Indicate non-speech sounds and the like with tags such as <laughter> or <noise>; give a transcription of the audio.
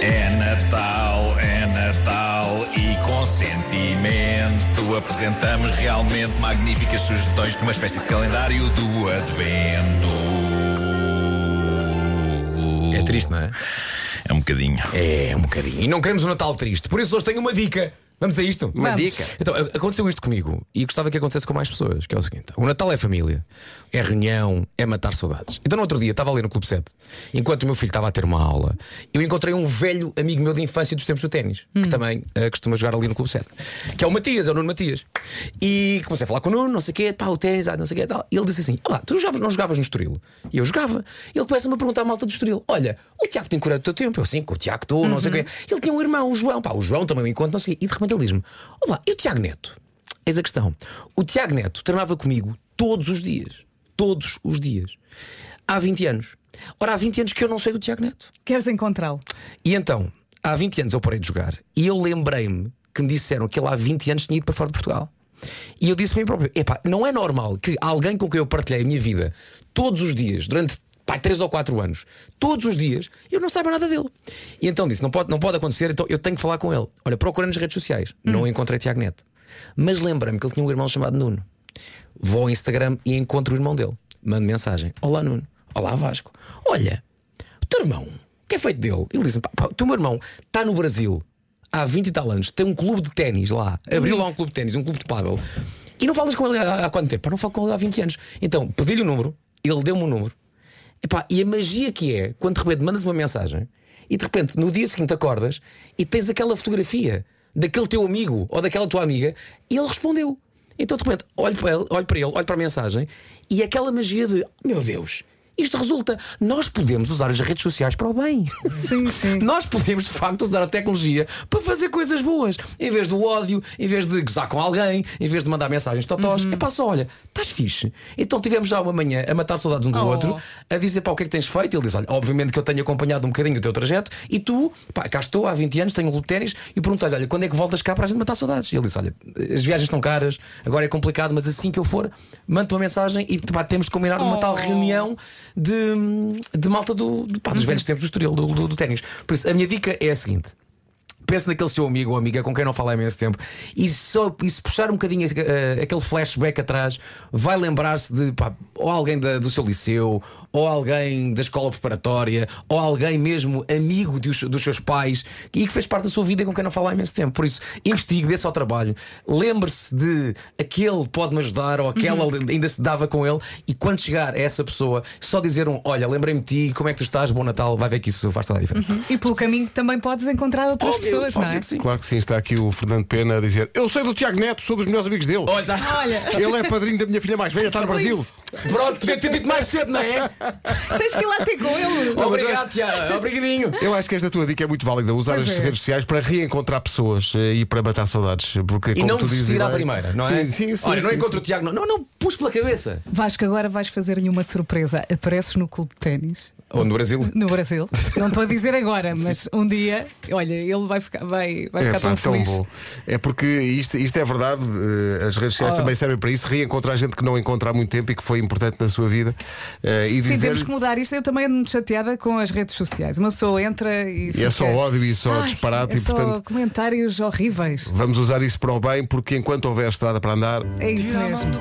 É Natal, é Natal e com sentimento apresentamos realmente magníficas sugestões numa espécie de calendário do Advento. É triste, não é? É um bocadinho. É, um bocadinho. E não queremos um Natal triste. Por isso hoje tenho uma dica. Vamos a isto? Uma Vamos. dica. Então, aconteceu isto comigo e gostava que acontecesse com mais pessoas, que é o seguinte: o Natal é família, é reunião, é matar saudades. Então, no outro dia, estava ali no Clube 7, enquanto o meu filho estava a ter uma aula, eu encontrei um velho amigo meu de infância dos tempos do ténis, que também eh, costuma jogar ali no Clube 7, que é o Matias, é o Nuno Matias. E comecei a falar com o Nuno, não sei o quê, pá, o ténis, ah, não sei o quê, tal. E ele disse assim: Olá, tu não jogavas, não jogavas no Estoril? E eu jogava. E ele começa-me a perguntar à malta do Estoril: Olha, o Tiago tem cura do teu tempo? Eu sim, com o Tiago estou, não sei o quê. Ele tinha um irmão, o João, pá, o João também o encontro, não sei o quê. E de repente ele diz-me: Olá, e o Tiago Neto? Eis a questão. O Tiago Neto treinava comigo todos os dias. Todos os dias. Há 20 anos. Ora, há 20 anos que eu não sei do Tiago Neto. Queres encontrá-lo? E então, há 20 anos eu parei de jogar e eu lembrei-me que me disseram que ele há 20 anos tinha ido para fora de Portugal. E eu disse para mim próprio: epá, não é normal que alguém com quem eu partilhei a minha vida todos os dias, durante pá, 3 ou 4 anos, todos os dias, eu não saiba nada dele. E então disse: não pode, não pode acontecer, então eu tenho que falar com ele. Olha, procurando nas redes sociais, não encontrei Tiago Neto. Mas lembrei-me que ele tinha um irmão chamado Nuno. Vou ao Instagram e encontro o irmão dele. Mando mensagem: Olá Nuno, olá Vasco. Olha, o teu irmão, o que é feito dele? Ele diz: pá, pá, o teu irmão está no Brasil há 20 e tal anos, tem um clube de ténis lá, abriu lá um clube de ténis, um clube de paddle, e não falas com ele há, há quanto tempo? Pá, não falo com ele há 20 anos. Então, pedi-lhe o número, ele deu-me o número. Epá, e a magia que é quando de repente mandas uma mensagem e de repente no dia seguinte acordas e tens aquela fotografia daquele teu amigo ou daquela tua amiga e ele respondeu. Então de repente olho para ele, olho para ele, olho para a mensagem e aquela magia de meu Deus. Isto resulta, nós podemos usar as redes sociais para o bem. Sim, sim. Nós podemos de facto usar a tecnologia para fazer coisas boas. Em vez do ódio, em vez de gozar com alguém, em vez de mandar mensagens totós. É pá, só olha, estás fixe. Então tivemos já uma manhã a matar saudades um do Oh. outro, a dizer pá, o que é que tens feito? Ele diz: Olha, obviamente que eu tenho acompanhado um bocadinho o teu trajeto e tu, pá, cá estou há 20 anos, tenho de ténis e perguntei-lhe: Olha, quando é que voltas cá para a gente matar saudades? E ele disse: Olha, as viagens estão caras, agora é complicado, mas assim que eu for, mando-te uma mensagem e pá, temos de combinar uma Oh. tal reunião de, de malta do, pá, dos velhos tempos do Estoril, do, do, do ténis. Por isso, a minha dica é a seguinte. Pense naquele seu amigo ou amiga com quem não fala há imenso tempo e, só, e se puxar um bocadinho eh, aquele flashback atrás, vai lembrar-se de pá, ou alguém da- do seu liceu, ou alguém da escola preparatória, ou alguém mesmo amigo dos, dos seus pais e que fez parte da sua vida com quem não fala há imenso tempo. Por isso, investigue, dê-se ao trabalho, lembre-se de aquele pode-me ajudar ou aquela ainda se dava com ele e quando chegar a essa pessoa, só dizer um: Olha, lembrei-me de ti, como é que tu estás, bom Natal, vai ver que isso faz toda a diferença. E pelo caminho também podes encontrar outras Óbvio, pessoas, não óbvio é? que sim. Claro que sim, está aqui o Fernando Pena a dizer: Eu sei do Tiago Neto, sou dos melhores amigos dele. Olha, tá- Olha, Ele é padrinho da minha filha mais velha, está no Brasil. Pronto, podia ter dito mais cedo, não é? tens que ir lá ter com ele. Obrigado, Tiago. Obrigadinho. Eu acho que esta tua dica é muito válida, usar Pois as é. redes sociais para reencontrar pessoas eh, e para matar saudades. Porque, E como não desistir à bem- primeira, não é? Sim, sim, sim. Olha, não sim, encontro sim. o Tiago. Não, não, não, pus pela cabeça. Vasco, agora vais fazer-lhe uma surpresa. Apareces no clube de ténis Ou no Brasil. <laughs> no Brasil. Não estou a dizer agora, mas um dia, olha, ele vai ficar, vai, vai É, ficar pá, tão tão feliz. bom. É porque isto, isto é verdade, eh, as redes sociais Oh. também servem para isso, reencontrar gente que não encontra há muito tempo e que foi importante na sua vida. eh, e Sim, dizer temos que mudar isto. Eu também ando chateada com as redes sociais. Uma pessoa entra e. e é fica- só ódio e só Ai, disparate é e só portanto comentários horríveis. vamos usar isso para o bem, porque enquanto houver estrada para andar, É isso mesmo.